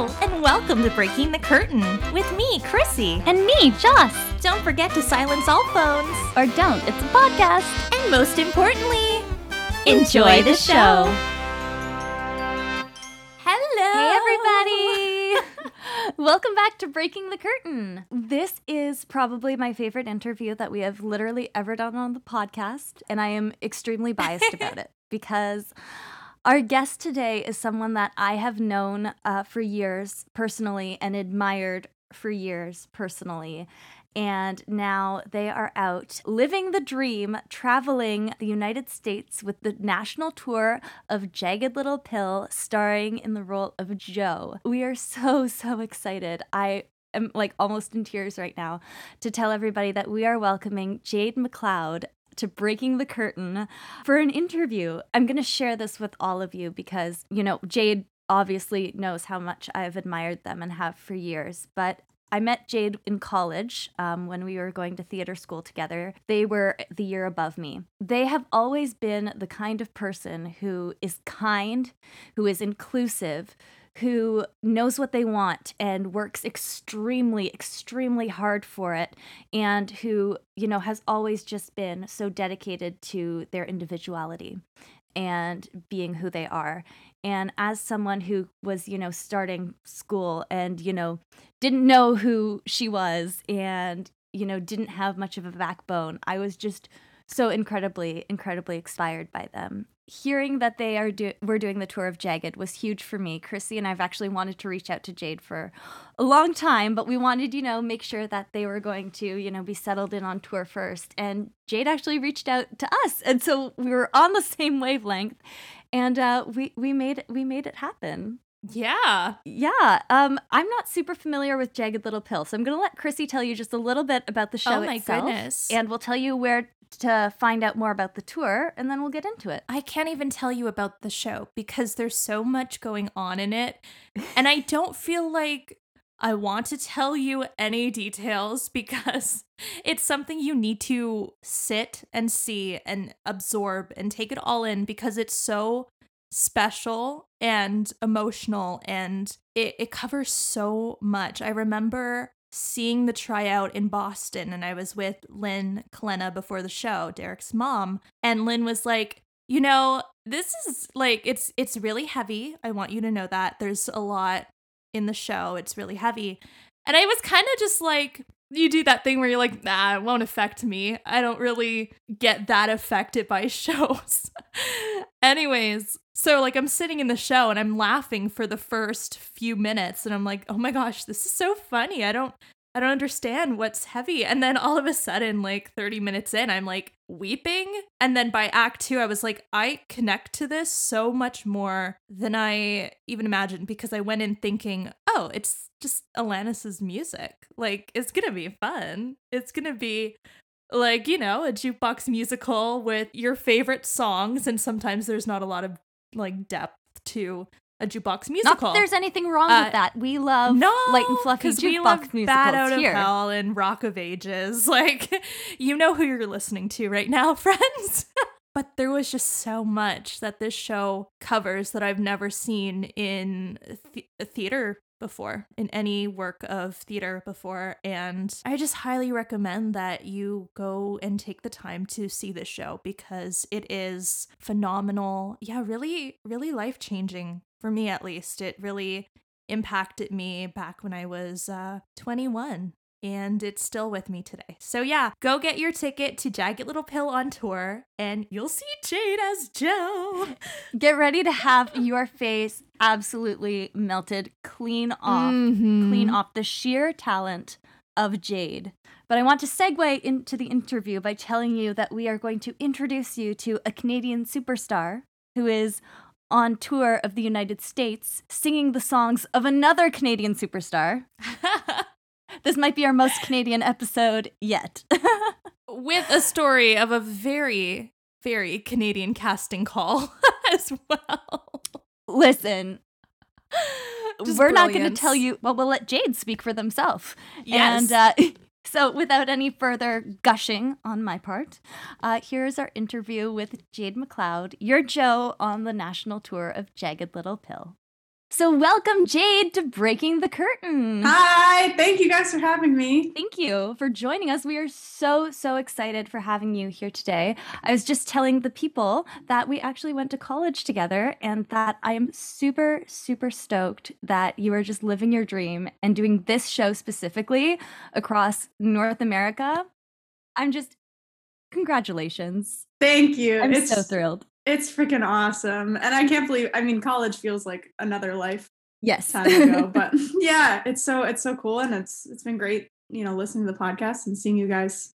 Hello, and welcome to Breaking the Curtain with me, Chrissy. And me, Joss. Don't forget to silence all phones. Or don't, it's a podcast. And most importantly, enjoy the show. Hello. Hey, everybody. Welcome back to Breaking the Curtain. This is probably my favorite interview that we have literally ever done on the podcast, and I am extremely biased about it because our guest today is someone that I have known uh, for years personally and admired for years personally. And now they are out living the dream, traveling the United States with the national tour of Jagged Little Pill, starring in the role of Joe. We are so, so excited. I am like almost in tears right now to tell everybody that we are welcoming Jade McLeod to Breaking the Curtain for an interview. I'm going to share this with all of you because, you know, Jade obviously knows how much I've admired them and have for years, but I met Jade in college um, when we were going to theater school together. They were the year above me. They have always been the kind of person who is kind, who is inclusive, who knows what they want and works extremely, extremely hard for it, and who, you know, has always just been so dedicated to their individuality and being who they are. And as someone who was, you know, starting school and, you know, didn't know who she was and, you know, didn't have much of a backbone, I was just so incredibly, incredibly inspired by them. Hearing that they are do- were doing the tour of Jagged was huge for me. Chrissy and I've actually wanted to reach out to Jade for a long time, but we wanted, you know, make sure that they were going to, you know, be settled in on tour first. And Jade actually reached out to us, and so we were on the same wavelength, and uh, we we made we made it happen. Yeah. Yeah. Um, I'm not super familiar with Jagged Little Pill, so I'm gonna let Chrissy tell you just a little bit about the show oh my itself, goodness. and we'll tell you where to find out more about the tour, and then we'll get into it. I can't even tell you about the show because there's so much going on in it. And I don't feel like I want to tell you any details because it's something you need to sit and see and absorb and take it all in because it's so special and emotional and it, it covers so much. I remember seeing the tryout in Boston and I was with Lynn Klena before the show, Derek's mom, and Lynn was like, "You know, this is like it's it's really heavy. I want you to know that. There's a lot in the show. It's really heavy." And I was kind of just like you do that thing where you're like, nah, it won't affect me. I don't really get that affected by shows. Anyways, so like I'm sitting in the show and I'm laughing for the first few minutes and I'm like, "Oh my gosh, this is so funny. I don't I don't understand what's heavy." And then all of a sudden like 30 minutes in, I'm like weeping. And then by act 2, I was like, "I connect to this so much more than I even imagined because I went in thinking, "Oh, it's just Alanis's music. Like it's going to be fun. It's going to be like, you know, a jukebox musical with your favorite songs and sometimes there's not a lot of like depth to a jukebox musical. Not that there's anything wrong Uh, with that. We love no, light and fluffy jukebox we love musicals Bad Out here. of Hell and Rock of Ages. Like, you know who you're listening to right now, friends. but there was just so much that this show covers that I've never seen in th- theater before, in any work of theater before. And I just highly recommend that you go and take the time to see this show because it is phenomenal. Yeah, really, really life changing for me at least. It really impacted me back when I was uh, 21 and it's still with me today. So yeah, go get your ticket to Jagged Little Pill on tour and you'll see Jade as Joe. Get ready to have your face absolutely melted clean off, Mhm. clean off the sheer talent of Jade. But I want to segue into the interview by telling you that we are going to introduce you to a Canadian superstar who is on tour of the United States singing the songs of another Canadian superstar. This might be our most Canadian episode yet. With a story of a very, very Canadian casting call as well. Listen, Just we're not going to tell you. Well, we'll let Jade speak for themselves. Yes. And uh, so, without any further gushing on my part, uh, here's our interview with Jade McLeod, your Joe on the national tour of Jagged Little Pill. So, welcome, Jade, to Breaking the Curtain. Hi, thank you guys for having me. Thank you for joining us. We are so, so excited for having you here today. I was just telling the people that we actually went to college together and that I am super, super stoked that you are just living your dream and doing this show specifically across North America. I'm just, congratulations. Thank you. I'm it's, so thrilled. It's freaking awesome. And I can't believe I mean college feels like another life. Yes. Time ago. but yeah, it's so it's so cool and it's it's been great, you know, listening to the podcast and seeing you guys,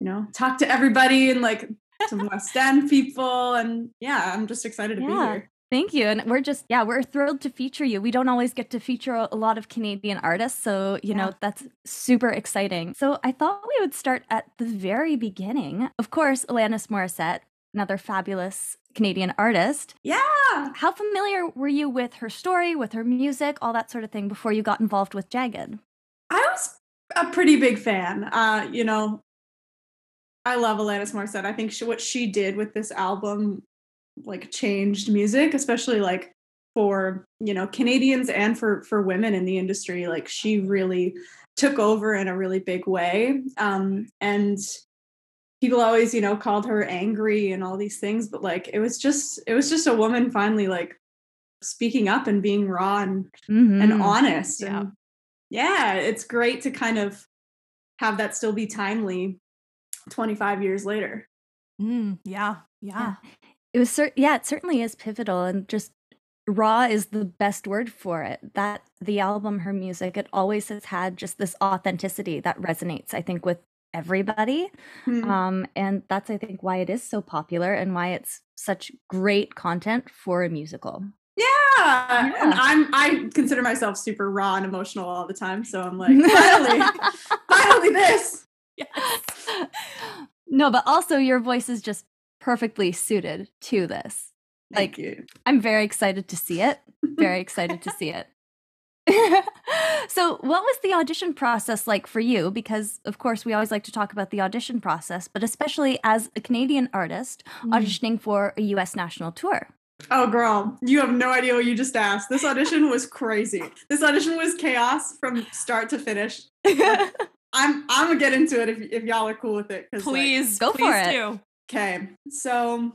you know, talk to everybody and like some West End people. And yeah, I'm just excited to yeah. be here. Thank you. And we're just, yeah, we're thrilled to feature you. We don't always get to feature a lot of Canadian artists. So, you yeah. know, that's super exciting. So I thought we would start at the very beginning. Of course, Alanis Morissette another fabulous Canadian artist. Yeah. How familiar were you with her story, with her music, all that sort of thing before you got involved with Jagged? I was a pretty big fan. Uh, you know, I love Alanis Morissette. I think she, what she did with this album like changed music, especially like for, you know, Canadians and for for women in the industry. Like she really took over in a really big way. Um and people always you know called her angry and all these things but like it was just it was just a woman finally like speaking up and being raw and mm-hmm. and honest yeah. and yeah it's great to kind of have that still be timely 25 years later mm, yeah, yeah yeah it was cer- yeah it certainly is pivotal and just raw is the best word for it that the album her music it always has had just this authenticity that resonates i think with everybody. Mm-hmm. Um, and that's, I think, why it is so popular and why it's such great content for a musical. Yeah. yeah. And I'm I consider myself super raw and emotional all the time. So I'm like, finally, finally this. Yes. No, but also your voice is just perfectly suited to this. Thank like you. I'm very excited to see it. Very excited to see it. so, what was the audition process like for you? Because, of course, we always like to talk about the audition process, but especially as a Canadian artist mm. auditioning for a US national tour. Oh, girl, you have no idea what you just asked. This audition was crazy. This audition was chaos from start to finish. I'm I'm gonna get into it if, if y'all are cool with it. Please, like, go please for it. Okay, so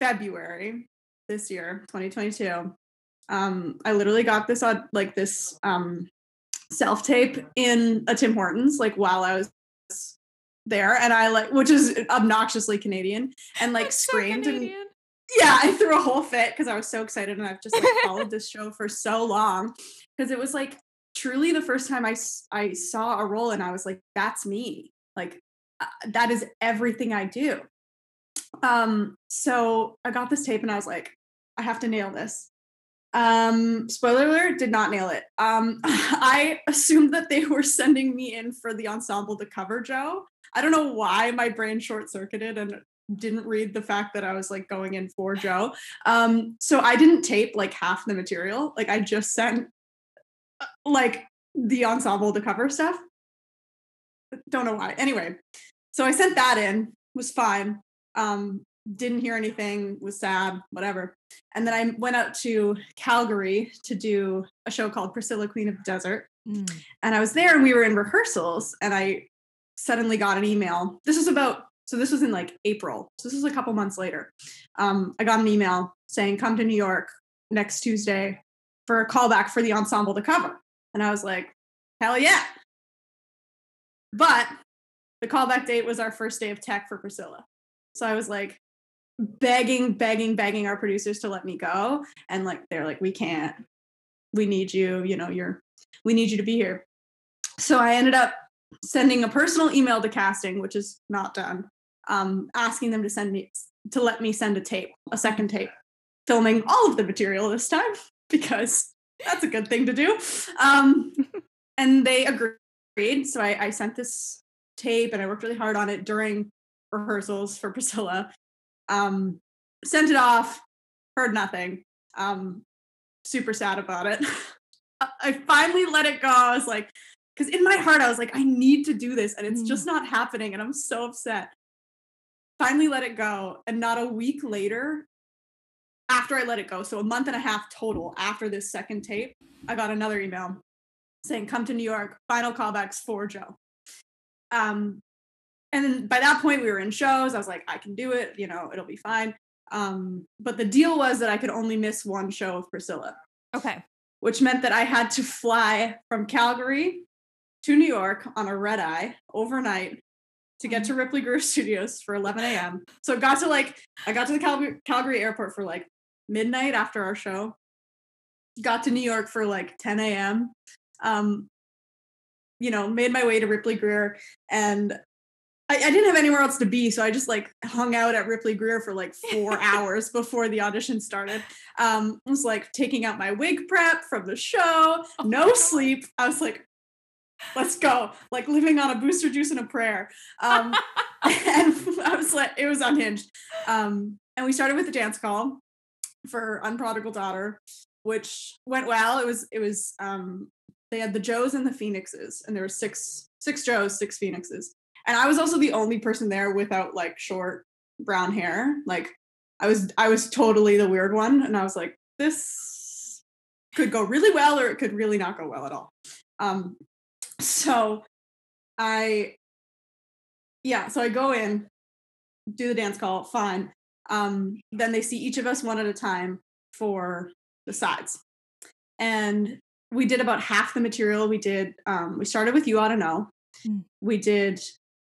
February this year, 2022 um, I literally got this on like this um, self tape in a Tim Hortons like while I was there, and I like which is obnoxiously Canadian, and like That's screamed so and yeah, I threw a whole fit because I was so excited, and I've just like followed this show for so long because it was like truly the first time I I saw a role, and I was like, that's me, like uh, that is everything I do. Um, so I got this tape, and I was like, I have to nail this. Um, spoiler alert, did not nail it. Um, I assumed that they were sending me in for the ensemble to cover Joe. I don't know why my brain short circuited and didn't read the fact that I was like going in for Joe. Um, so I didn't tape like half the material. Like I just sent uh, like the ensemble to cover stuff. Don't know why. Anyway, so I sent that in, was fine. Um, didn't hear anything, was sad, whatever. And then I went out to Calgary to do a show called Priscilla Queen of the Desert. Mm. And I was there and we were in rehearsals and I suddenly got an email. This is about so this was in like April. So this was a couple months later. Um, I got an email saying come to New York next Tuesday for a callback for the ensemble to cover. And I was like, hell yeah. But the callback date was our first day of tech for Priscilla. So I was like, begging, begging, begging our producers to let me go. And like, they're like, we can't, we need you, you know, you're, we need you to be here. So I ended up sending a personal email to casting, which is not done, um, asking them to send me, to let me send a tape, a second tape, filming all of the material this time because that's a good thing to do. Um, and they agreed. So I, I sent this tape and I worked really hard on it during rehearsals for Priscilla. Um, sent it off, heard nothing. Um, super sad about it. I finally let it go. I was like, because in my heart, I was like, I need to do this, and it's mm. just not happening, and I'm so upset. Finally let it go. And not a week later, after I let it go, so a month and a half total after this second tape, I got another email saying, "Come to New York, final callbacks for Joe." Um, and then by that point, we were in shows. I was like, "I can do it. You know, it'll be fine." Um, but the deal was that I could only miss one show of Priscilla, Okay. which meant that I had to fly from Calgary to New York on a red eye overnight to get to Ripley Grier Studios for 11 a.m. So got to like I got to the Calgary, Calgary airport for like midnight after our show. Got to New York for like 10 a.m. Um, you know, made my way to Ripley Grier and I, I didn't have anywhere else to be, so I just like hung out at Ripley Grier for like four hours before the audition started. Um, I was like taking out my wig prep from the show, Oh no sleep. I was like, let's go, like living on a booster juice and a prayer. Um, and I was like, it was unhinged. Um, and we started with the dance call for Unprodigal Daughter, which went well. It was it was um they had the Joes and the Phoenixes, and there were six six Joes, six Phoenixes. And I was also the only person there without like short brown hair. Like I was I was totally the weird one. And I was like, this could go really well or it could really not go well at all. Um so I yeah, so I go in, do the dance call, fine. Um, then they see each of us one at a time for the sides. And we did about half the material. We did, um, we started with You Ought to Know. Mm. We did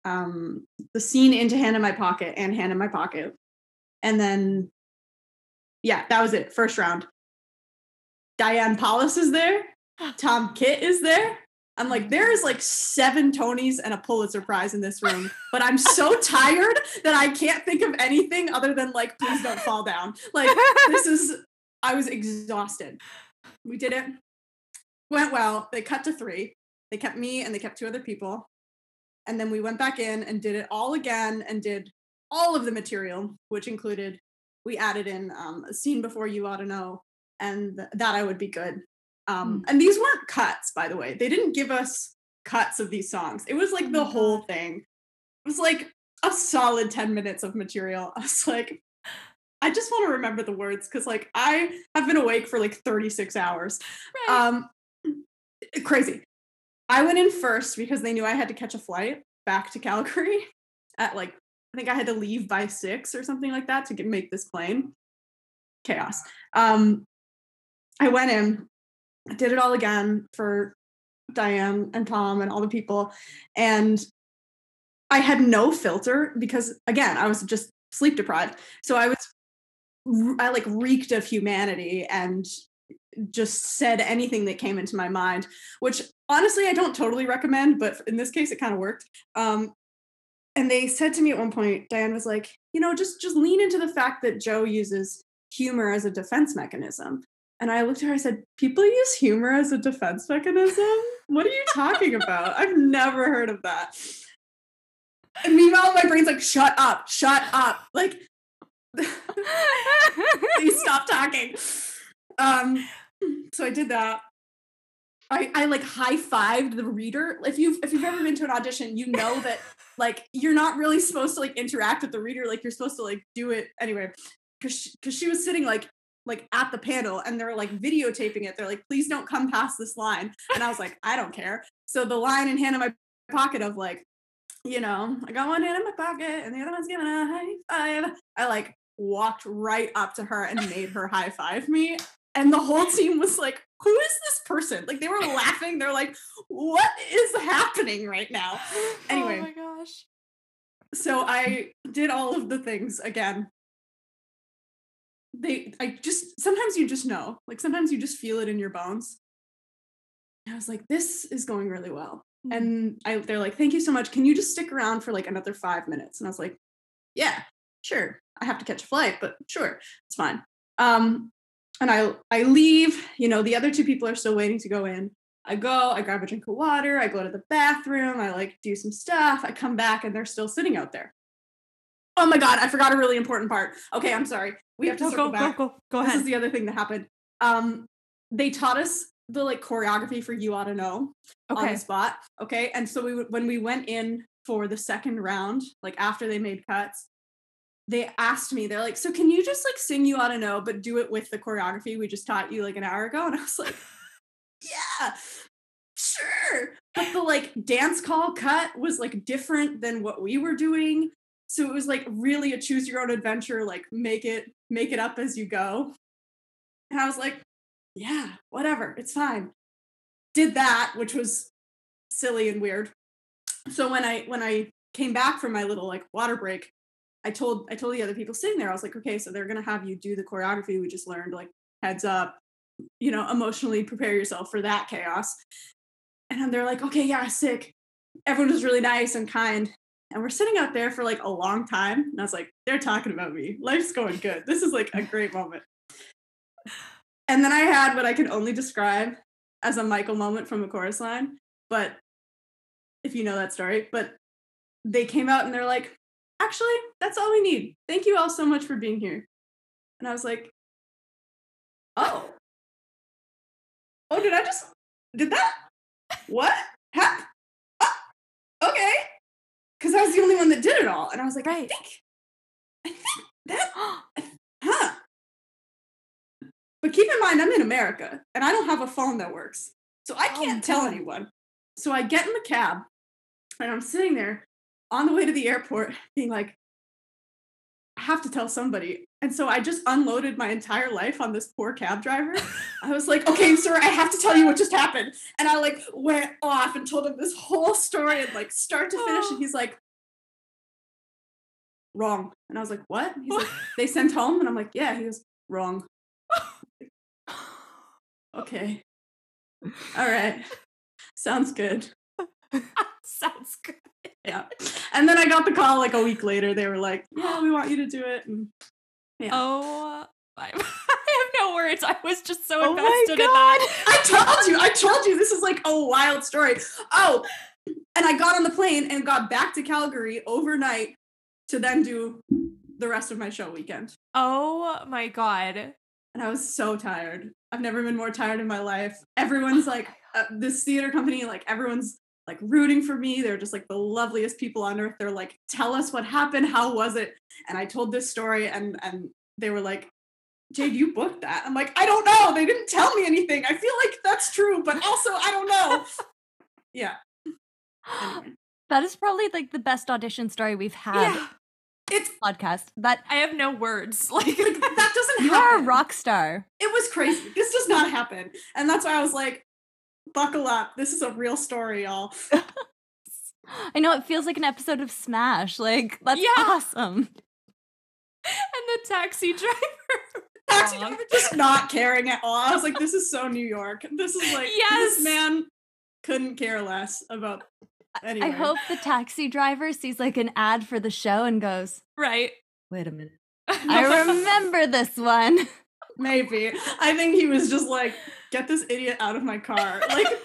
um, the scene into Hand in My Pocket and Hand in My Pocket. And then, yeah, that was it. First round. Diane Paulus is there. Tom Kitt is there. I'm like, there is like seven Tonys and a Pulitzer Prize in this room, but I'm so tired that I can't think of anything other than like, please don't fall down. Like, this is, I was exhausted. We did it. Went well. They cut to three. They kept me and they kept two other people. And then we went back in and did it all again and did all of the material, which included, we added in um, a scene before you ought to know, and th- that I would be good. Um, and these weren't cuts, by the way. They didn't give us cuts of these songs. It was like Oh the whole God. thing. It was like a solid 10 minutes of material. I was like, I just want to remember the words because like I have been awake for like 36 hours. Right. Um crazy. I went in first because they knew I had to catch a flight back to Calgary at like I think I had to leave by 6 or something like that to get, make this plane. Chaos. Um I went in, did it all again for Diane and Tom and all the people and I had no filter because again, I was just sleep deprived. So I was I like reeked of humanity and just said anything that came into my mind, which honestly I don't totally recommend, but in this case it kind of worked. Um, and they said to me at one point, Diane was like, you know, just just lean into the fact that Joe uses humor as a defense mechanism. And I looked at her, I said, People use humor as a defense mechanism? What are you talking about? I've never heard of that. And meanwhile, my brain's like, shut up, shut up. Like, please stop talking. Um, so I did that. I, I like high fived the reader. If you've if you've ever been to an audition, you know that like you're not really supposed to like interact with the reader. Like you're supposed to like do it anyway. Cause she, cause she was sitting like like at the panel and they're like videotaping it. They're like, please don't come past this line. And I was like, I don't care. So the line in hand in my pocket of like, you know, I got one hand in my pocket and the other one's giving a high five. I like walked right up to her and made her high five me. And the whole team was like, who is this person? Like they were laughing. They're like, what is happening right now? Anyway. Oh my gosh. So I did all of the things again. They, I just, sometimes you just know. Like sometimes you just feel it in your bones. And I was like, this is going really well. Mm. And I, they're like, thank you so much. Can you just stick around for like another five minutes? And I was like, yeah, sure. I have to catch a flight, but sure, it's fine. Um, and I, I leave. You know, the other two people are still waiting to go in. I go, I grab a drink of water, I go to the bathroom, I like do some stuff. I come back and they're still sitting out there. Oh my god, I forgot a really important part. Okay, I'm sorry. We have to Go, circle go, go, back. go, go this ahead. is the other thing that happened. Um, they taught us the like choreography for You Ought to Know on the spot. Okay. And so we when we went in for the second round, like after they made cuts, they asked me, they're like, so can you just like sing you ought to know, but do it with the choreography we just taught you like an hour ago? And I was like, yeah, sure. But the like dance call cut was like different than what we were doing. So it was like really a choose your own adventure, like make it, make it up as you go. And I was like, yeah, whatever, it's fine. Did that, which was silly and weird. So when I when I came back from my little like water break, I told I told the other people sitting there, I was like, okay, so they're gonna have you do the choreography we just learned, like heads up, you know, emotionally prepare yourself for that chaos. And they're like, okay, yeah, sick. Everyone was really nice and kind. And we're sitting out there for like a long time. And I was like, they're talking about me. Life's going good. This is like a great moment. And then I had what I can only describe as a Michael moment from a chorus line. But if you know that story, but they came out and they're like, actually, that's all we need. Thank you all so much for being here. And I was like, oh. Oh, did I just, did that? What? Hap? Oh, okay. Because I was the only one that did it all. And I was like, right. I think, I think that, huh. But keep in mind, I'm in America and I don't have a phone that works. So I oh, can't oh, tell anyone. So I get in the cab and I'm sitting there on the way to the airport being like, I have to tell somebody. And so I just unloaded my entire life on this poor cab driver. I was like, okay, sir, I have to tell you what just happened. And I like went off and told him this whole story and like start to finish. And oh. he's like, wrong. And I was like, what? He's like, they sent home. And I'm like, yeah. He was wrong. okay. All right. Sounds good. Sounds good. Yeah. And then I got the call like a week later. They were like, yeah, we want you to do it. And yeah. Oh, I have no words. I was just so oh invested in that. I told you. I told you this is like a wild story. Oh, and I got on the plane and got back to Calgary overnight to then do the rest of my show weekend. Oh my god. And I was so tired. I've never been more tired in my life. Everyone's like, uh, this theater company, like everyone's like rooting for me. They're just like the loveliest people on earth. They're like, tell us what happened. How was it? And I told this story and and they were like, Jade, you booked that. I'm like, I don't know. They didn't tell me anything. I feel like that's true, but also I don't know. yeah. Anyway. That is probably like the best audition story we've had. Yeah. It's podcast. That I have no words. Like, like that doesn't happen. you happen. are a rock star. It was crazy. This does not happen. And that's why I was like, buckle up. This is a real story, y'all. I know it feels like an episode of Smash. Like that's yeah. awesome. And the taxi driver. taxi driver just not caring at all. I was like, this is so New York. This is like yes. this man couldn't care less about anyway. I hope the taxi driver sees like an ad for the show and goes, Right. Wait a minute. I remember this one. Maybe. I think he was just like, get this idiot out of my car. Like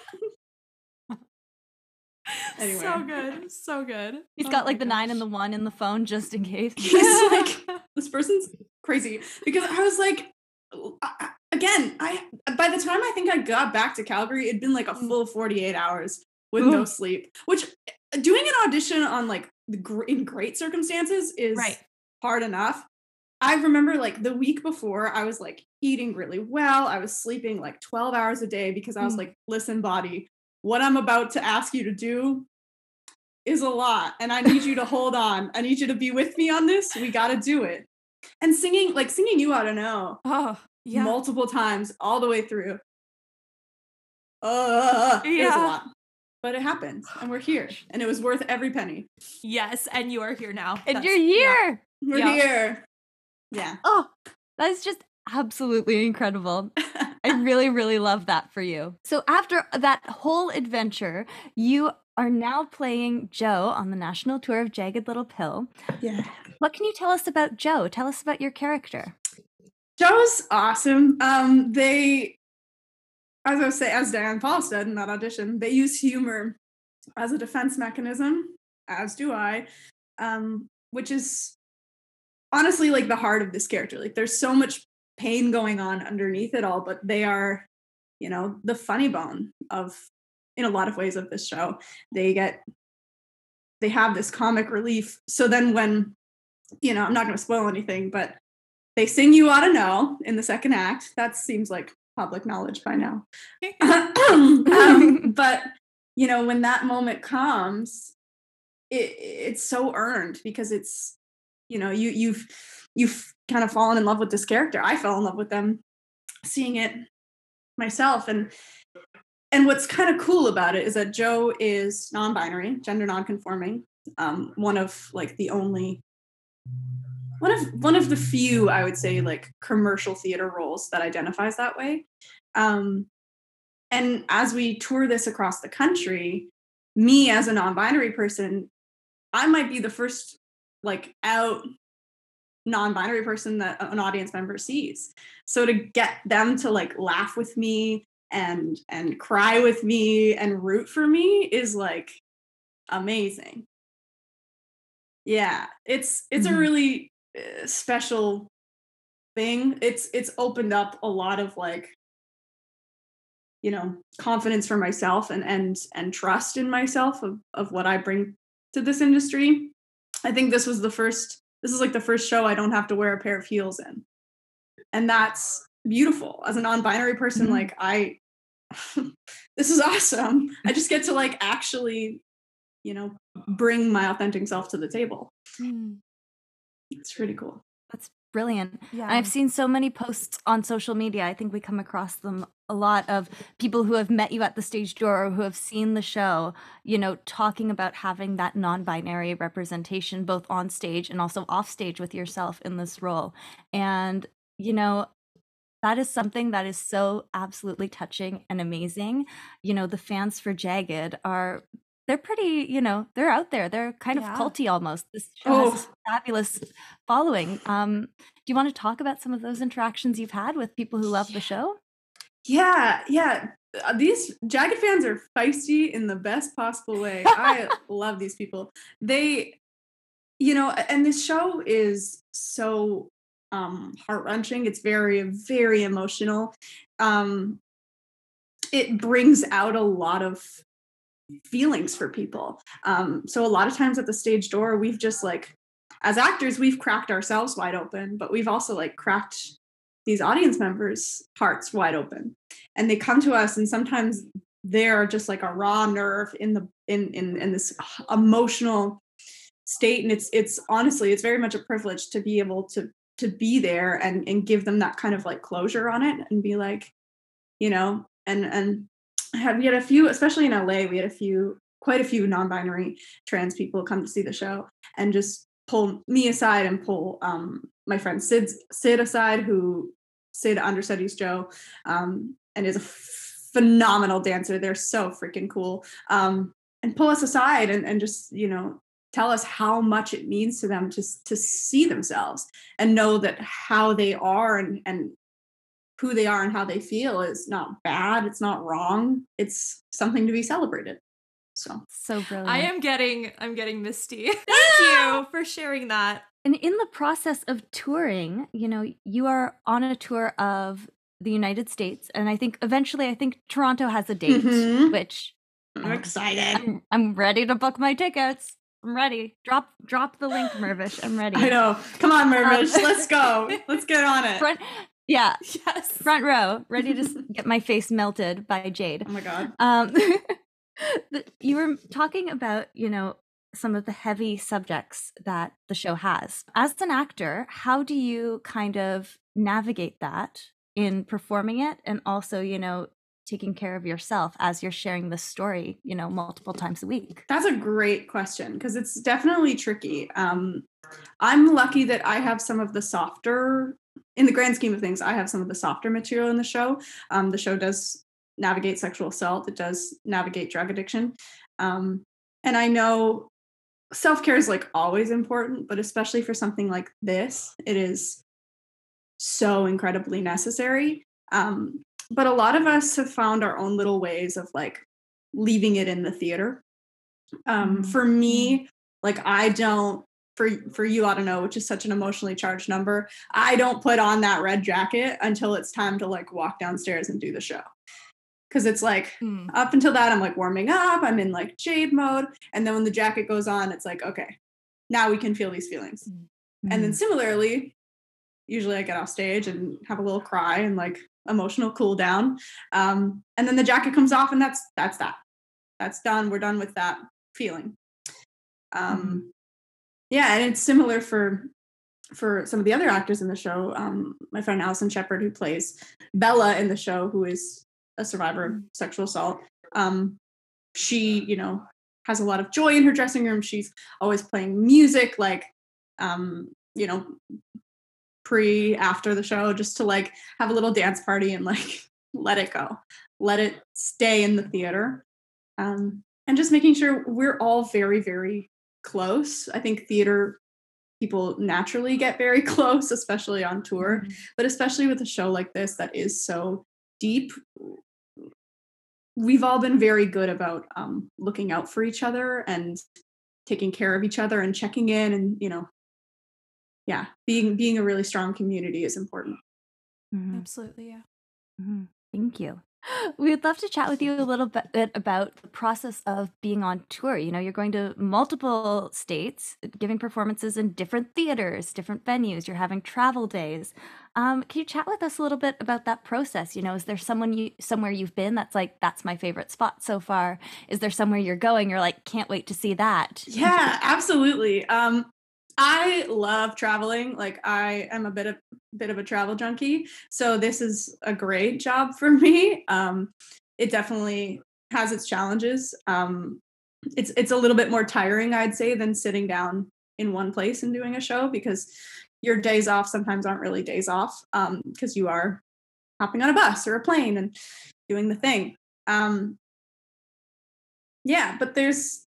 Anyway. So good. So good. He's oh got like the gosh. nine and the one in the phone just in case. He's like, this person's crazy. Because I was like, again, I by the time I think I got back to Calgary, it'd been like a full 48 hours with Ooh. no sleep. Which eh, doing an audition on like in great circumstances is right. hard enough. I remember like the week before, I was like eating really well. I was sleeping like 12 hours a day because I was mm. like, listen, body, what I'm about to ask you to do is a lot. And I need you to hold on. I need you to be with me on this. We got to do it. And singing, like singing You Ought to Know. Oh, yeah. Multiple times all the way through. Uh, yeah. It was a lot. But it happened and we're here and it was worth every penny. Yes, and you are here now. And That's, you're here. Yeah. We're yeah. here. Yeah. Oh, that's just absolutely incredible. I really, really love that for you. So, after that whole adventure, you are now playing Joe on the national tour of Jagged Little Pill. Yeah. What can you tell us about Joe? Tell us about your character. Jo's awesome. Um, they, as I was saying, as Diane Paulus said in that audition, they use humor as a defense mechanism, as do I, um, which is honestly like the heart of this character. Like there's so much pain going on underneath it all, but they are, you know, the funny bone of in a lot of ways of this show. They get they have this comic relief. So then when you know, I'm not going to spoil anything, but they sing "You Ought to Know" in the second act. That seems like public knowledge by now. um, but you know, when that moment comes, it, it's so earned because it's you know you you've you've kind of fallen in love with this character. I fell in love with them seeing it myself and and what's kind of cool about it is that Joe is non-binary, gender non-conforming, um, one of like the only one of one of the few I would say like commercial theater roles that identifies that way. Um, and as we tour this across the country, me as a non-binary person, I might be the first like out non-binary person that an audience member sees. So to get them to like laugh with me and and cry with me and root for me is like amazing. Yeah, it's it's mm-hmm. a really uh, special thing. It's it's opened up a lot of like you know confidence for myself and and and trust in myself of of what I bring to this industry. I think this was the first this is like the first show I don't have to wear a pair of heels in. And that's beautiful. As a non-binary person mm-hmm. like I this is awesome. I just get to like actually you know bring my authentic self to the table. Mm. It's pretty cool. That's brilliant. Yeah. I've seen so many posts on social media. I think we come across them a lot of people who have met you at the stage door or who have seen the show, you know, talking about having that non binary representation both on stage and also off stage with yourself in this role. And, you know, that is something that is so absolutely touching and amazing. You know, the fans for Jagged are they're pretty, you know, they're out there. They're kind yeah. of culty almost. This show oh. has fabulous following. Um, do you want to talk about some of those interactions you've had with people who love the show? Yeah, yeah. Uh, these Jagged fans are feisty in the best possible way. I love these people. They, you know, and this show is so um heart wrenching. It's very, very emotional. Um, it brings out a lot of feelings for people. Um, so a lot of times at the stage door, we've just like, as actors, we've cracked ourselves wide open, but we've also like cracked these audience members' hearts wide open. And they come to us, and sometimes they're just like a raw nerve in the in in in this emotional state. And it's it's honestly, it's very much a privilege to be able to to be there and and give them that kind of like closure on it and be like, you know, and and had we had a few, especially in LA, we had a few, quite a few non-binary trans people come to see the show and just pull me aside and pull um, my friend Sid Sid aside, who Sid understudies Joe, um, and is a phenomenal dancer. They're so freaking cool. Um, and pull us aside and, and just you know tell us how much it means to them to to see themselves and know that how they are and and who they are and how they feel is not bad. It's not wrong. It's something to be celebrated. So so brilliant. I am getting I'm getting misty. Thank you for sharing that. And in the process of touring, you know, you are on a tour of the United States, and I think eventually, I think Toronto has a date, mm-hmm. which I'm um, excited. I'm, I'm, ready to book my tickets. I'm ready. Drop drop the link, Mirvish. I'm ready. I know. Come on, Mirvish. Um, Let's go. Let's get on it. Front, yeah. Yes. Front row, ready to get my face melted by Jade. Oh my god. Um, you were talking about, you know, some of the heavy subjects that the show has. As an actor, how do you kind of navigate that in performing it and also, you know, taking care of yourself as you're sharing the story, you know, multiple times a week? That's a great question because it's definitely tricky. Um, I'm lucky that I have some of the softer, in the grand scheme of things, I have some of the softer material in the show. Um, the show does navigate sexual assault, it does navigate drug addiction. Um, and I know self care is like always important, but especially for something like this, it is so incredibly necessary. Um, but a lot of us have found our own little ways of like leaving it in the theater. Um, mm-hmm. For me, mm-hmm. like I don't. For, for you, I don't know, which is such an emotionally charged number. I don't put on that red jacket until it's time to like walk downstairs and do the show because it's like mm. up until that i'm like warming up i'm in like jade mode and then when the jacket goes on it's like okay now we can feel these feelings mm. And then Mhm. similarly, usually I get off stage and have a little cry and like emotional cool down. Um, and then the jacket comes off and that's that's that. That's done. We're done with that feeling. Um yeah, and it's similar for for some of the other actors in the show. Um, my friend Allison Sheppard, who plays Bella in the show, who is a survivor of sexual assault. Um, she, you know, has a lot of joy in her dressing room. She's always playing music, like, um, you know, pre after the show, just to like have a little dance party and like let it go, let it stay in the theater, um, and just making sure we're all very, very close. I think theater people naturally get very close, especially on tour, but especially with a show like this that is so deep. We've all been very good about um, looking out for each other and taking care of each other and checking in, and you know, yeah, being being a really strong community is important. Mhm. Absolutely, yeah. Mhm. Thank you. We would love to chat with you a little bit about the process of being on tour. You know, you're going to multiple states, giving performances in different theaters, different venues. You're having travel days. Um, can you chat with us a little bit about that process? You know, is there someone you somewhere you've been that's like that's my favorite spot so far? Is there somewhere you're going? You're like can't wait to see that. Yeah, absolutely. Um, I love traveling. Like I am a bit of bit of a travel junkie, so this is a great job for me. Um, it definitely has its challenges. Um, it's it's a little bit more tiring, I'd say, than sitting down in one place and doing a show because your days off sometimes aren't really days off because you are hopping on a bus or a plane and doing the thing. Um, yeah, but there's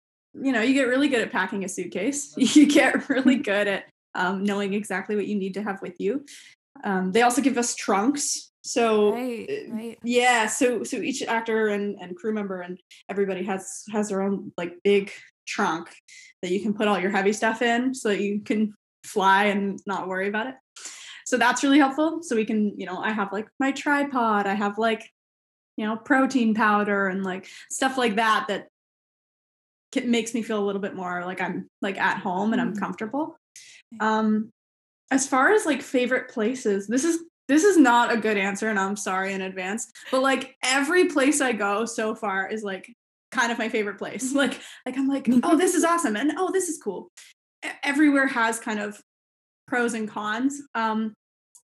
you know, you get really good at packing a suitcase. You get really good at um, knowing exactly what you need to have with you. Um, they also give us trunks. So Right, uh, right. yeah, so so each actor and, and crew member and everybody has has their own like big trunk that you can put all your heavy stuff in so that you can fly and not worry about it. So that's really helpful. So we can, you know, I have like my tripod, I have like, you know, protein powder and like stuff like that that makes me feel a little bit more like I'm like at home and I'm Mm. comfortable. Um as far as like favorite places, this is this is not a good answer and I'm sorry in advance, but like every place I go so far is like kind of my favorite place. Like like I'm like, "Oh, this is awesome." And "Oh, this is cool." Everywhere has kind of pros and cons. Um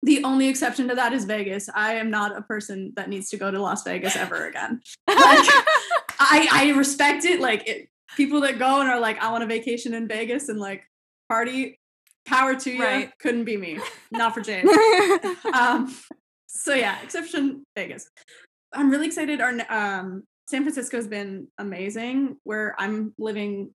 the only exception to that is Vegas. I am not a person that needs to go to Las Vegas ever again. Like, I I respect it. Like it, people that go and are like, I want a vacation in Vegas and like party, power to you. Right. Couldn't be me. Not for Jade. um, so yeah, exception Vegas. I'm really excited. Our um, San Francisco's been amazing. Where I'm living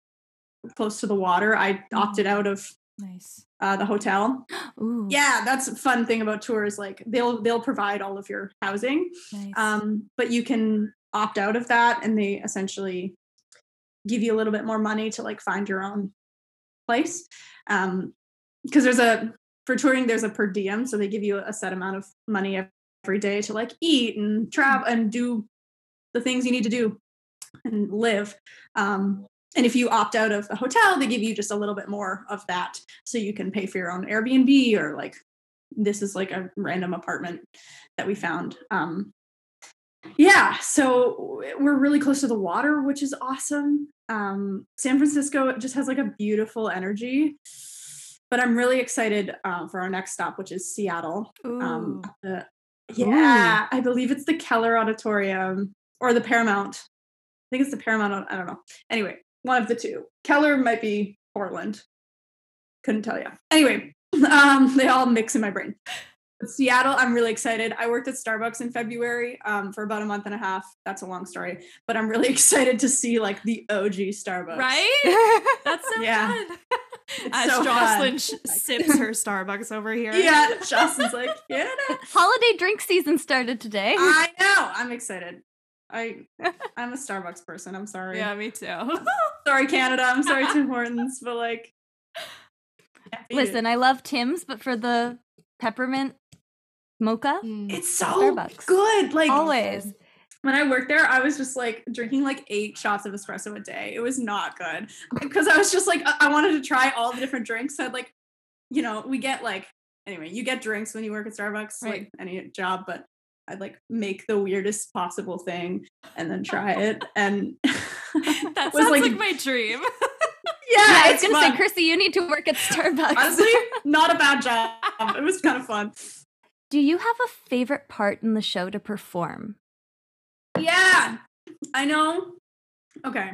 close to the water, I opted out of Nice. uh, the hotel. Ooh. Yeah, that's a fun thing about tours. Like they'll they'll provide all of your housing, Nice. um, but you can opt out of that, and they essentially give you a little bit more money to like find your own place. Um, because there's a for touring there's a per diem, so they give you a set amount of money every day to like eat and travel and do the things you need to do and live. Um, and if you opt out of the hotel, they give you just a little bit more of that, so you can pay for your own Airbnb or like this is like a random apartment that we found. Um, yeah, so we're really close to the water, which is awesome. Um, San Francisco just has like a beautiful energy, but I'm really excited uh, for our next stop, which is Seattle. Um, the- yeah, I believe it's the Keller Auditorium or the Paramount. I think it's the Paramount. I don't know. Anyway, one of the two. Keller might be Portland. Couldn't tell you. Anyway, um, they all mix in my brain. But Seattle, I'm really excited. I worked at Starbucks in February um, for about a month and a half. That's a long story, but I'm really excited to see like the OG Starbucks. Right? That's so Yeah. fun. It's As so Jocelyn fun. sh- sips her Starbucks over here. Yeah, Justin's like, yeah, Holiday drink season started today. I know. I'm excited. I I'm a Starbucks person. I'm sorry. Yeah, me too. Sorry, Canada. I'm sorry, Tim Hortons, but like, can't it. Listen, I love Tim's, but for the peppermint mocha, Mm. it's so Starbucks. good. Like always. when I worked there, I was just like drinking like eight shots of espresso a day. It was not good because I was just like I I wanted to try all the different drinks. So I'd like you know, we get like anyway, you get drinks when you work at Starbucks, Right. like any job, but I'd like make the weirdest possible thing and then try it. And That was sounds like, like- my dream. yeah, I was gonna fun. say, Chrissy, you need to work at Starbucks. Honestly, not a bad job. It was kind of fun. Do you have a favorite part in the show to perform? Yeah, I know. Okay.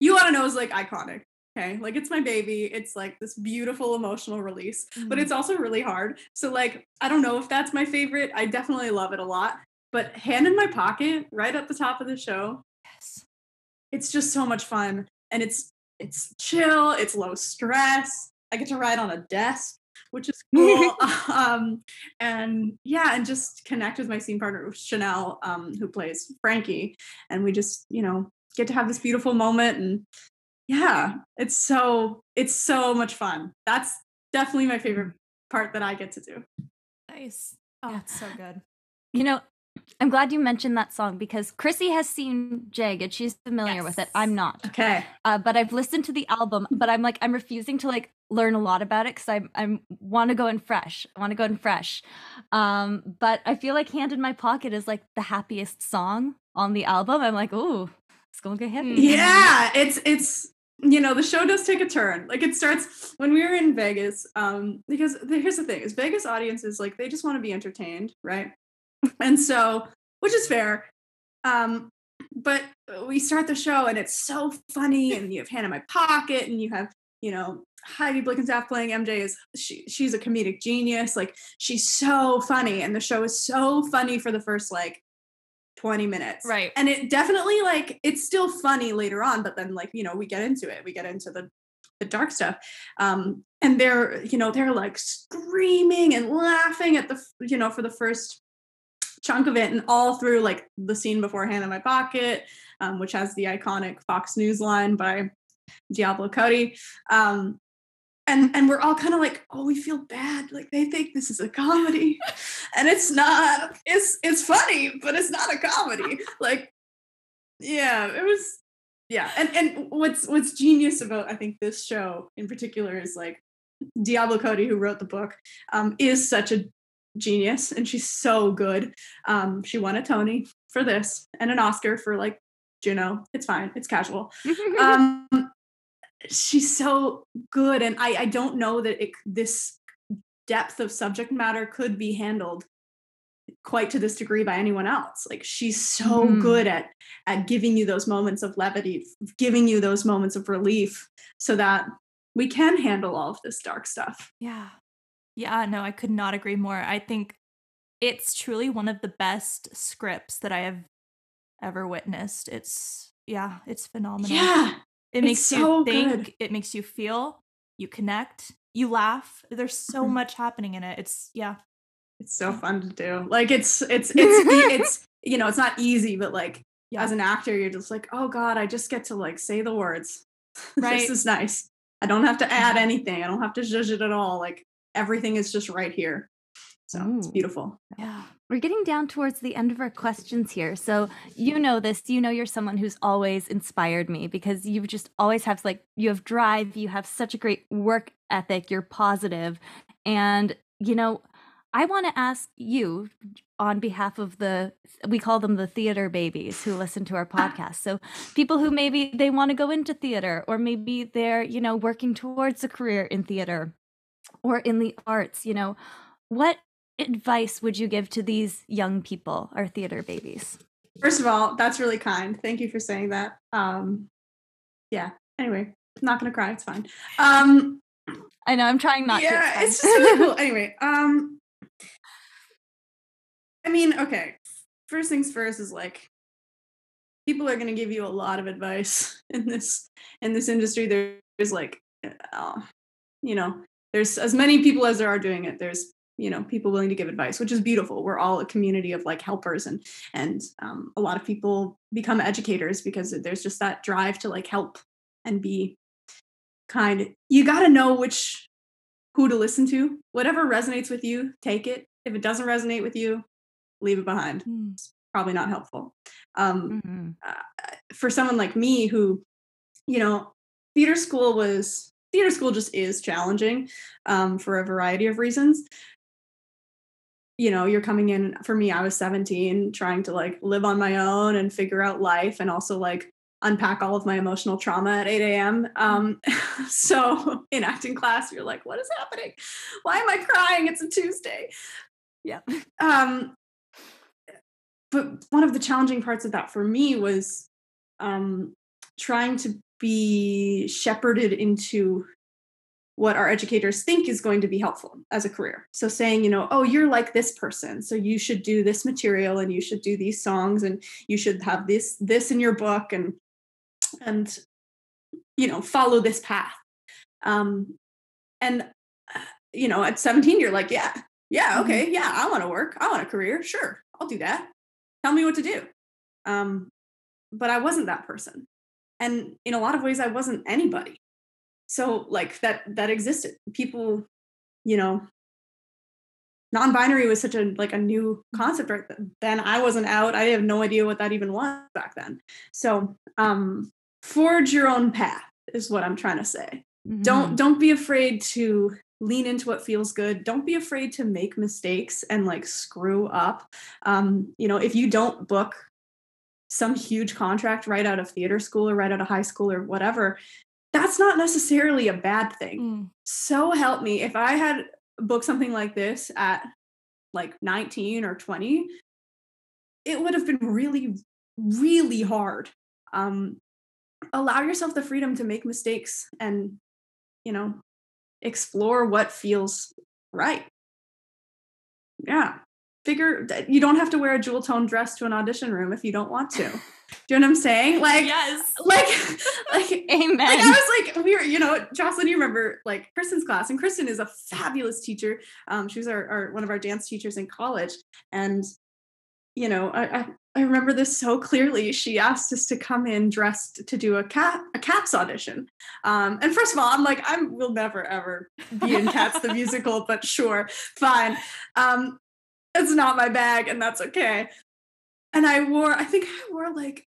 You want to know is like iconic. Okay. Like it's my baby. It's like this beautiful emotional release, but Mhm. it's also really hard. So, like, I don't know if that's my favorite. I definitely love it a lot. But Hand in My Pocket, right at the top of the show, Yes. it's just so much fun. And it's it's chill, it's low stress. I get to ride on a desk, which is cool. um, and yeah, and just connect with my scene partner Chanel, um, who plays Frankie. And we just, you know, get to have this beautiful moment. And yeah, it's so it's so much fun. That's definitely my favorite part that I get to do. Nice. Oh, it's so good. You know, I'm glad you mentioned that song because Chrissy has seen Jagged. She's familiar with it. I'm not. Okay. Uh, but I've listened to the album, but I'm like, I'm refusing to like learn a lot about it because I I want to go in fresh. I want to go in fresh. Um, but I feel like Hand in My Pocket is like the happiest song on the album. I'm like, ooh, it's gonna get heavy. Mm. yeah it's it's you know the show does take a turn like it starts when we were in vegas um because the, here's the thing is vegas audiences like they just want to be entertained right and so which is fair. Um but we start the show and it's so funny and you have hand in my pocket and you have you know heidi blickenstaff playing mj is she, she's a comedic genius. Like she's so funny and the show is so funny for the first like 20 minutes. Right. and it definitely like it's still funny later on but then like you know we get into it. We get into the the dark stuff. Um and they're you know they're like screaming and laughing at the you know for the first chunk of it and all through like the scene before hand in my pocket um, which has the iconic fox news line by diablo cody. Um and and we're all kind of like oh we feel bad. Like they think this is a comedy. And it's not. It's it's funny but it's not a comedy. Like yeah it was yeah. And and what's what's genius about i think this show in particular is like diablo cody who wrote the book um is such a genius and she's so good. Um she won a tony for this and an oscar for like juno. It's fine. It's casual. Um she's so good and i i don't know that it this depth of subject matter could be handled quite to this degree by anyone else. Like she's so Mhm. good at at giving you those moments of levity giving you those moments of relief so that we can handle all of this dark stuff. Yeah. Yeah, no, I could not agree more. I think it's truly one of the best scripts that I have ever witnessed. It's yeah, it's phenomenal. yeah It makes so you think, good. it makes you feel, you connect, you laugh. There's so Mhm. much happening in it. It's yeah. it's so fun to do like it's it's it's it's you know it's not easy but like Yeah. as an actor you're just like oh god i just get to like say the words Right. this is nice i don't have to add anything i don't have to judge it at all like everything is just right here so it's beautiful yeah. We're getting down towards the end of our questions here. So, you know this, you know you're someone who's always inspired me because you've just always have like you have drive, you have such a great work ethic, you're positive. And, you know, I want to ask you on behalf of the we call them the theater babies who listen to our podcast. So, people who maybe they want to go into theater or maybe they're, you know, working towards a career in theater or in the arts, you know, what advice would you give to these young people, our theater babies? first of all that's really kind thank you for saying that um yeah anyway I'm not gonna cry it's fine um I know I'm trying not to yeah, to. it's just really cool. Anyway, um, I mean, okay. First things first is like people are to give you a lot of advice in this in this industry. There's like, uh, you know, there's as many people as there are doing it. There's you know people willing to give advice, which is beautiful. We're all a community of like helpers, and and um, a lot of people become educators because there's just that drive to like help and be kind. You got to know which who to listen to. Whatever resonates with you, take it. If it doesn't resonate with you, leave it behind. Mm. Probably not helpful. Um, Mhm. for someone like me who, you know, theater school was theater school just is challenging um, for a variety of reasons. You know you're coming in for me i was 17 trying to like live on my own and figure out life and also like unpack all of my emotional trauma at 8 a.m um, so in acting class you're like what is happening? Why am i crying? It's a tuesday. Yeah. Um but one of the challenging parts of that for me was um trying to be shepherded into what our educators think is going to be helpful as a career. So saying, you know, oh, you're like this person, so you should do this material and you should do these songs and you should have this this in your book and and you know, follow this path. Um and you know, at 17 you're like, yeah, yeah, mm-hmm. okay, yeah, I want to work. I want a career. Sure. I'll do that. Tell me what to do. Um but I wasn't that person. And in a lot of ways I wasn't anybody. So like that that existed. People you know non-binary was such a like a new concept right? Then i wasn't out. I have no idea what that even was back then. So um forge your own path is what i'm trying to say. Mm-hmm. don't don't be afraid to lean into what feels good. Don't be afraid to make mistakes and like screw up. Um you know if you don't book some huge contract right out of theater school or right out of high school or whatever that's not necessarily a bad thing. Mm. So help me if I had booked something like this at like 19 or 20, it would have been really, really hard. Um, allow yourself the freedom to make mistakes and, you know, explore what feels right. Yeah. Figure that you don't have to wear a jewel tone dress to an audition room if you don't want to. Do you know what I'm saying? Like, yes, like, like, amen. Like I was like, we were, you know, Jocelyn, you remember like Kristen's class, and Kristen is a fabulous teacher. Um, she was our, our one of our dance teachers in college, and you know, I, I, I remember this so clearly. She asked us to come in dressed to do a cat a Cats audition. Um, and first of all, I'm like, I will never ever be in Cats the musical, but sure, fine. Um, it's not my bag, and that's okay and I wore, I think I wore like,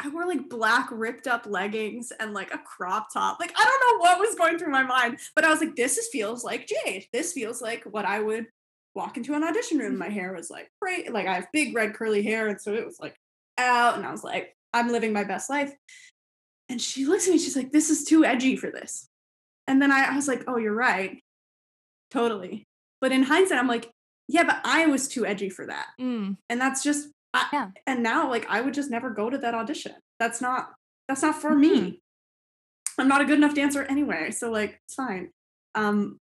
I wore like black ripped up leggings and like a crop top. Like, I don't know what was going through my mind, but I was like, this is, feels like Jade. This feels like what I would walk into an audition room. My mm-hmm. hair was like great. Like, I have big red curly hair. And so it was like out. And I was like, I'm living my best life. And she looks at me, she's like, this is too edgy for this. And then I, I was like, oh, you're right. Totally. But in hindsight, I'm like, yeah, but I was too edgy for that. Mm. And that's just I, yeah. And now, like, I would just never go to that audition. That's not that's not for mm-hmm. me. I'm not a good enough dancer anyway, so like, it's fine. Um,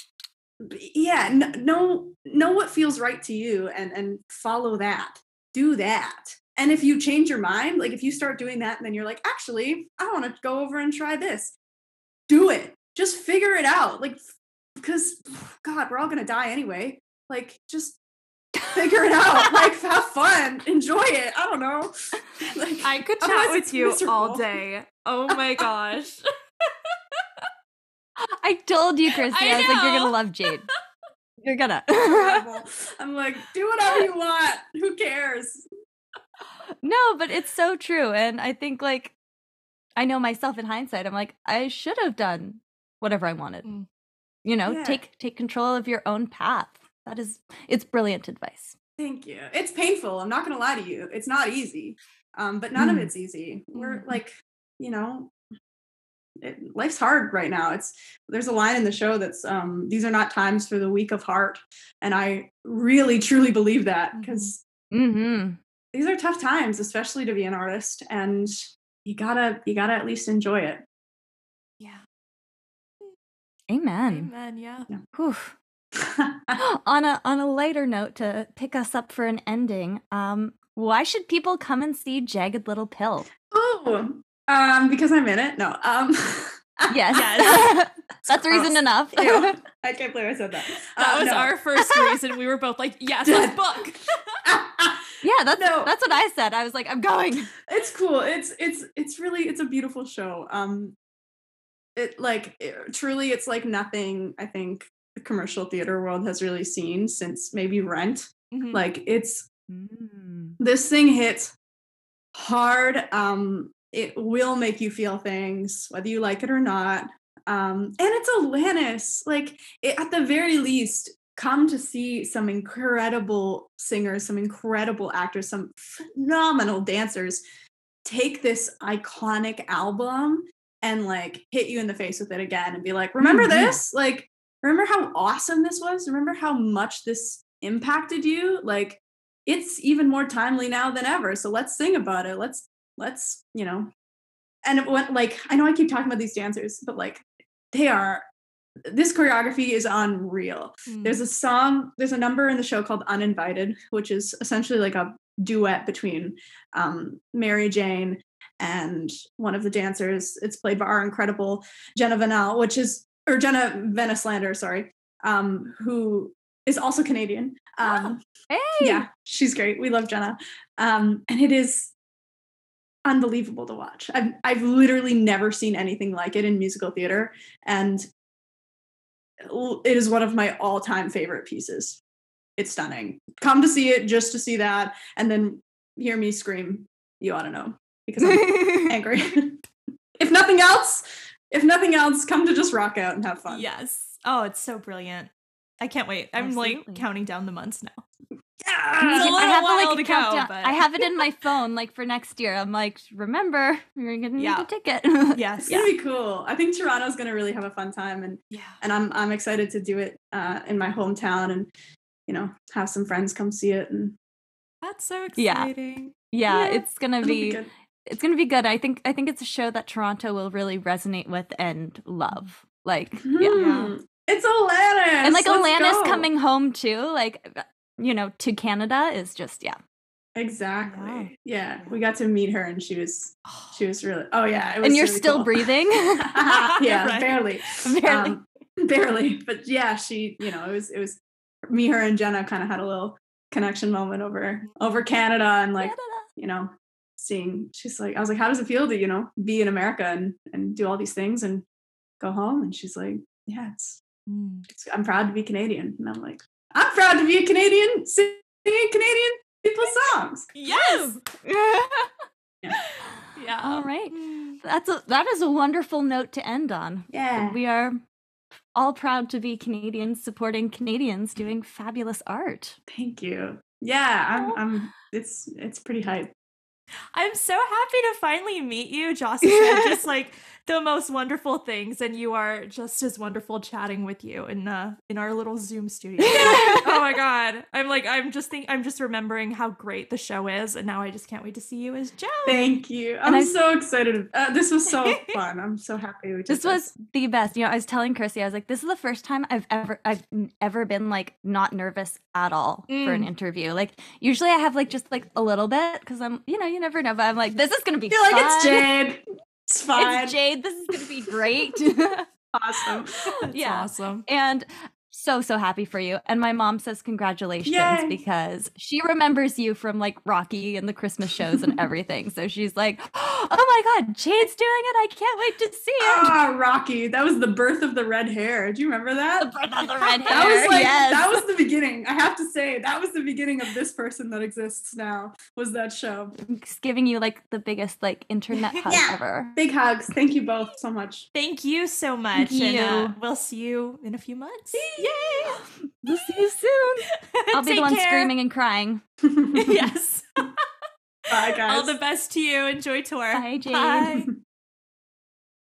yeah, n- know know what feels right to you, and and follow that. Do that. And if you change your mind, like if you start doing that, and then you're like, actually, I want to go over and try this. Do it. Just figure it out. Like, because God, we're all gonna die anyway. Like, just figure it out. like have fun, enjoy it. I don't know. Like I could chat with you miserable. all day. Oh my gosh. I told you, Christy. I, I was like, you're gonna love Jade. You're gonna. I'm like, do whatever you want. Who cares? No, but it's so true. And I think like I know myself in hindsight, I'm like, I should have done whatever I wanted. Mm. You know, yeah. take take control of your own path. That is, it's brilliant advice. Thank you. It's painful. I'm not going to lie to you. It's not easy, um, but none mm. of it's easy. We're mm. like, you know, it, life's hard right now. It's there's a line in the show that's um, these are not times for the weak of heart, and I really truly believe that because mm-hmm. mm-hmm. these are tough times, especially to be an artist, and you gotta you gotta at least enjoy it. Yeah. Amen. Amen. Yeah. yeah. Whew. on a on a lighter note to pick us up for an ending, um, why should people come and see Jagged Little Pill? Oh, um, because I'm in it. No, um, yes, yes. that's reason enough. I can't believe I said that. That uh, was no. our first reason. We were both like, "Yes, let's book." yeah, that's no. that's what I said. I was like, "I'm going." It's cool. It's it's it's really it's a beautiful show. Um, it like it, truly, it's like nothing. I think the commercial theater world has really seen since maybe Rent. Mm-hmm. Like it's mm. this thing hits hard. Um, it will make you feel things whether you like it or not. Um, and it's Alanis. Like it, at the very least, come to see some incredible singers, some incredible actors, some phenomenal dancers take this iconic album and like hit you in the face with it again and be like, remember Mhm. this? Like, remember how awesome this was? Remember how much this impacted you? Like, it's even more timely now than ever. So let's sing about it. Let's, let's, you know. And it went like, I know I keep talking about these dancers, but like, they are, this choreography is unreal Mm. there's a song there's a number in the show called uninvited which is essentially like a duet between um, mary jane and one of the dancers it's played by our incredible jenna vanel which is or jenna Vanelslander sorry um, who is also canadian. Um, Hey. yeah she's great. We love jenna. Um, and it is unbelievable to watch. I've, I've literally never seen anything like it in musical theater. And it is one of my all-time favorite pieces. It's stunning. Come to see it just to see that and then hear me scream. You ought to know because i'm angry. If nothing else if nothing else come to just rock out and have fun Yes. Oh, it's so brilliant. I can't wait. I'm Absolutely. like counting down the months now. Yeah! too. a I little have while like to a go, but- I have it in my phone like for next year. I'm like, remember, you're gonna need Yeah. a ticket. Yes. it's gonna be cool i think toronto's gonna really have a fun time and Yeah. and i'm i'm excited to do it uh in my hometown and you know have some friends come see it and That's so Yeah. exciting. yeah, Yeah, it's gonna it'll be be, good. it's gonna be good. I think I think it's a show that Toronto will really resonate with and love. Like yeah. Hmm. It's Alanis. And like Let's Alanis go. coming home too, like you know, to Canada is just yeah. Exactly. Yeah. We got to meet her and she was she was really oh yeah. It was And you're really still cool. breathing. yeah, Right. barely. Barely. Um, barely. But yeah, she, you know, it was it was me, her, and Jenna kind of had a little connection moment over over Canada and like, you know, seeing she's like, I was like, how does it feel to, you know, be in America and and do all these things and go home? And she's like, Yeah, it's Mm. it's, I'm proud to be Canadian. And I'm like, I'm proud to be a Canadian singing Canadian people's songs. Yes. Yeah. Yeah. All right. Mm. That's a that is a wonderful note to end on. Yeah. We are all proud to be Canadians supporting Canadians doing fabulous art. Thank you. Yeah, I'm I'm it's it's pretty hype. I'm so happy to finally meet you. Said just like the most wonderful things, and you are just as wonderful chatting with you in uh in our little Zoom studio. oh my god. I'm like I'm just think I'm just remembering how great the show is, and now I just can't wait to see you as Jo. Thank you. I'm I- so excited. Uh, this was so fun. I'm so happy we This was the best. You know, I was telling Chrissy, I was like, this is the first time I've ever I've ever been like not nervous at all for an Mm. interview. Like usually I have like just like a little bit because I'm you know you never know, but I'm like this is gonna be You're like it's. Jade. It's fine. It's Jade. This is gonna be great. Awesome. That's Yeah. awesome. and so so happy for you. And my mom says congratulations Yay. because she remembers you from like Rocky and the Christmas shows and everything. So she's like, oh my god, Jade's doing it. I can't wait to see it. Ah, Rocky. That was the birth of the red hair. Do you remember that? The birth of the red hair That was like yes. that was the beginning. I have to say that was the beginning of this person that exists now. Was that show? Just giving you like the biggest like internet hug Yeah. ever. Big hugs. Thank you both so much. Thank you so much. Thank And uh, you. we'll see you in a few months. Yay! We'll see you soon. I'll be Take the one care. screaming and crying. Yes. Bye guys. All the best to you. Enjoy tour. Bye, Jade. Bye.